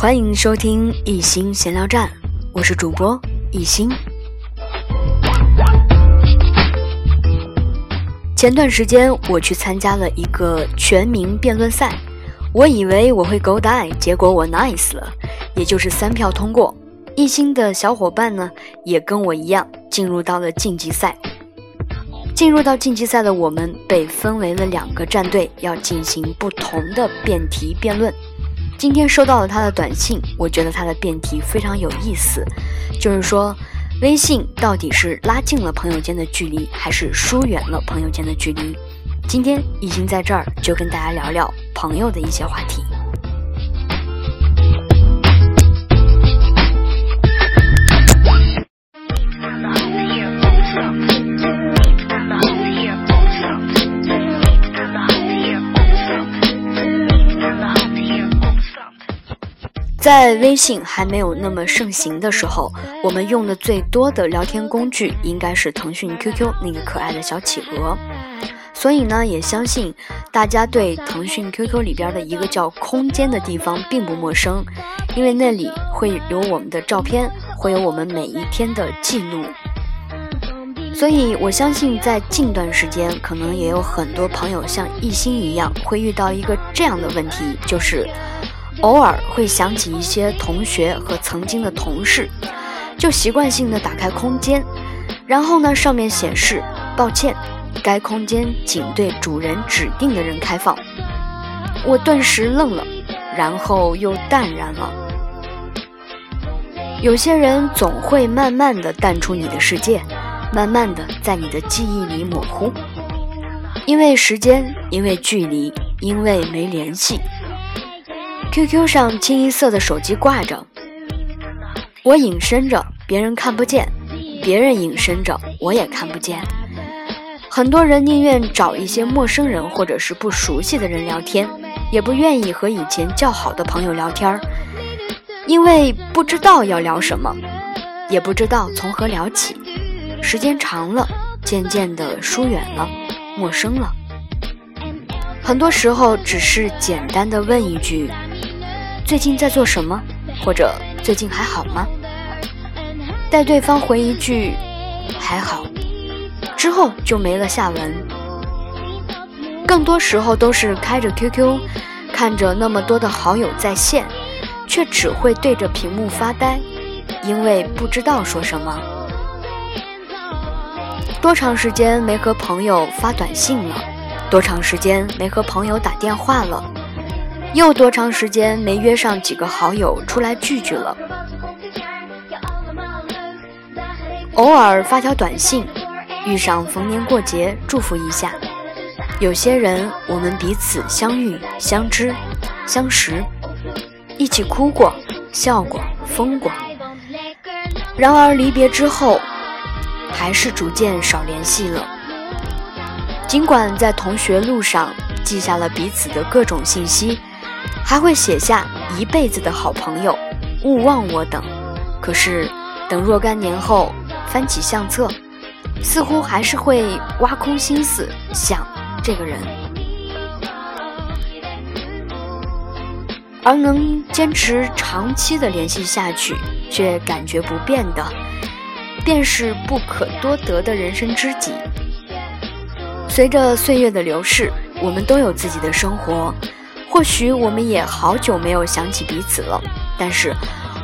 欢迎收听一心闲聊站，我是主播一心。前段时间我去参加了一个全民辩论赛，我以为我会 go die，结果我 nice 了，也就是三票通过。一心的小伙伴呢，也跟我一样进入到了晋级赛。进入到晋级赛的我们被分为了两个战队，要进行不同的辩题辩论。今天收到了他的短信，我觉得他的辩题非常有意思，就是说，微信到底是拉近了朋友间的距离，还是疏远了朋友间的距离？今天已经在这儿就跟大家聊聊朋友的一些话题。在微信还没有那么盛行的时候，我们用的最多的聊天工具应该是腾讯 QQ 那个可爱的小企鹅。所以呢，也相信大家对腾讯 QQ 里边的一个叫“空间”的地方并不陌生，因为那里会有我们的照片，会有我们每一天的记录。所以我相信，在近段时间，可能也有很多朋友像一心一样，会遇到一个这样的问题，就是。偶尔会想起一些同学和曾经的同事，就习惯性的打开空间，然后呢，上面显示抱歉，该空间仅对主人指定的人开放。我顿时愣了，然后又淡然了。有些人总会慢慢的淡出你的世界，慢慢的在你的记忆里模糊，因为时间，因为距离，因为没联系。QQ 上清一色的手机挂着，我隐身着，别人看不见；别人隐身着，我也看不见。很多人宁愿找一些陌生人或者是不熟悉的人聊天，也不愿意和以前较好的朋友聊天，因为不知道要聊什么，也不知道从何聊起。时间长了，渐渐的疏远了，陌生了。很多时候，只是简单的问一句。最近在做什么？或者最近还好吗？待对方回一句“还好”，之后就没了下文。更多时候都是开着 QQ，看着那么多的好友在线，却只会对着屏幕发呆，因为不知道说什么。多长时间没和朋友发短信了？多长时间没和朋友打电话了？又多长时间没约上几个好友出来聚聚了？偶尔发条短信，遇上逢年过节祝福一下。有些人，我们彼此相遇、相知、相识，一起哭过、笑过、疯过。然而离别之后，还是逐渐少联系了。尽管在同学录上记下了彼此的各种信息。还会写下一辈子的好朋友，勿忘我等。可是，等若干年后翻起相册，似乎还是会挖空心思想这个人。而能坚持长期的联系下去，却感觉不变的，便是不可多得的人生知己。随着岁月的流逝，我们都有自己的生活。或许我们也好久没有想起彼此了，但是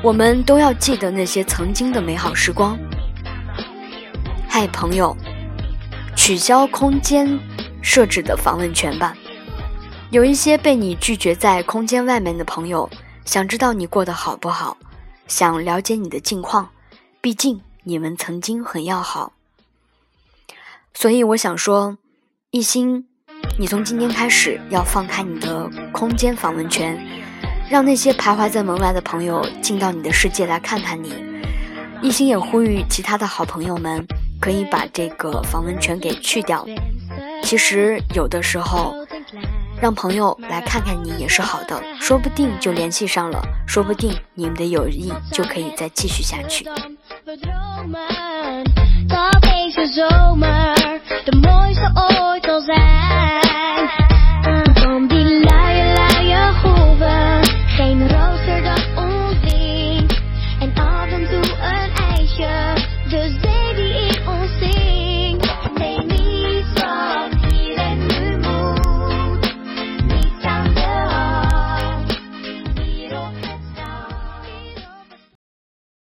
我们都要记得那些曾经的美好时光。嗨，朋友，取消空间设置的访问权吧。有一些被你拒绝在空间外面的朋友，想知道你过得好不好，想了解你的近况，毕竟你们曾经很要好。所以我想说，一心。你从今天开始要放开你的空间访问权，让那些徘徊在门外的朋友进到你的世界来看看你。一心也呼吁其他的好朋友们，可以把这个访问权给去掉。其实有的时候，让朋友来看看你也是好的，说不定就联系上了，说不定你们的友谊就可以再继续下去。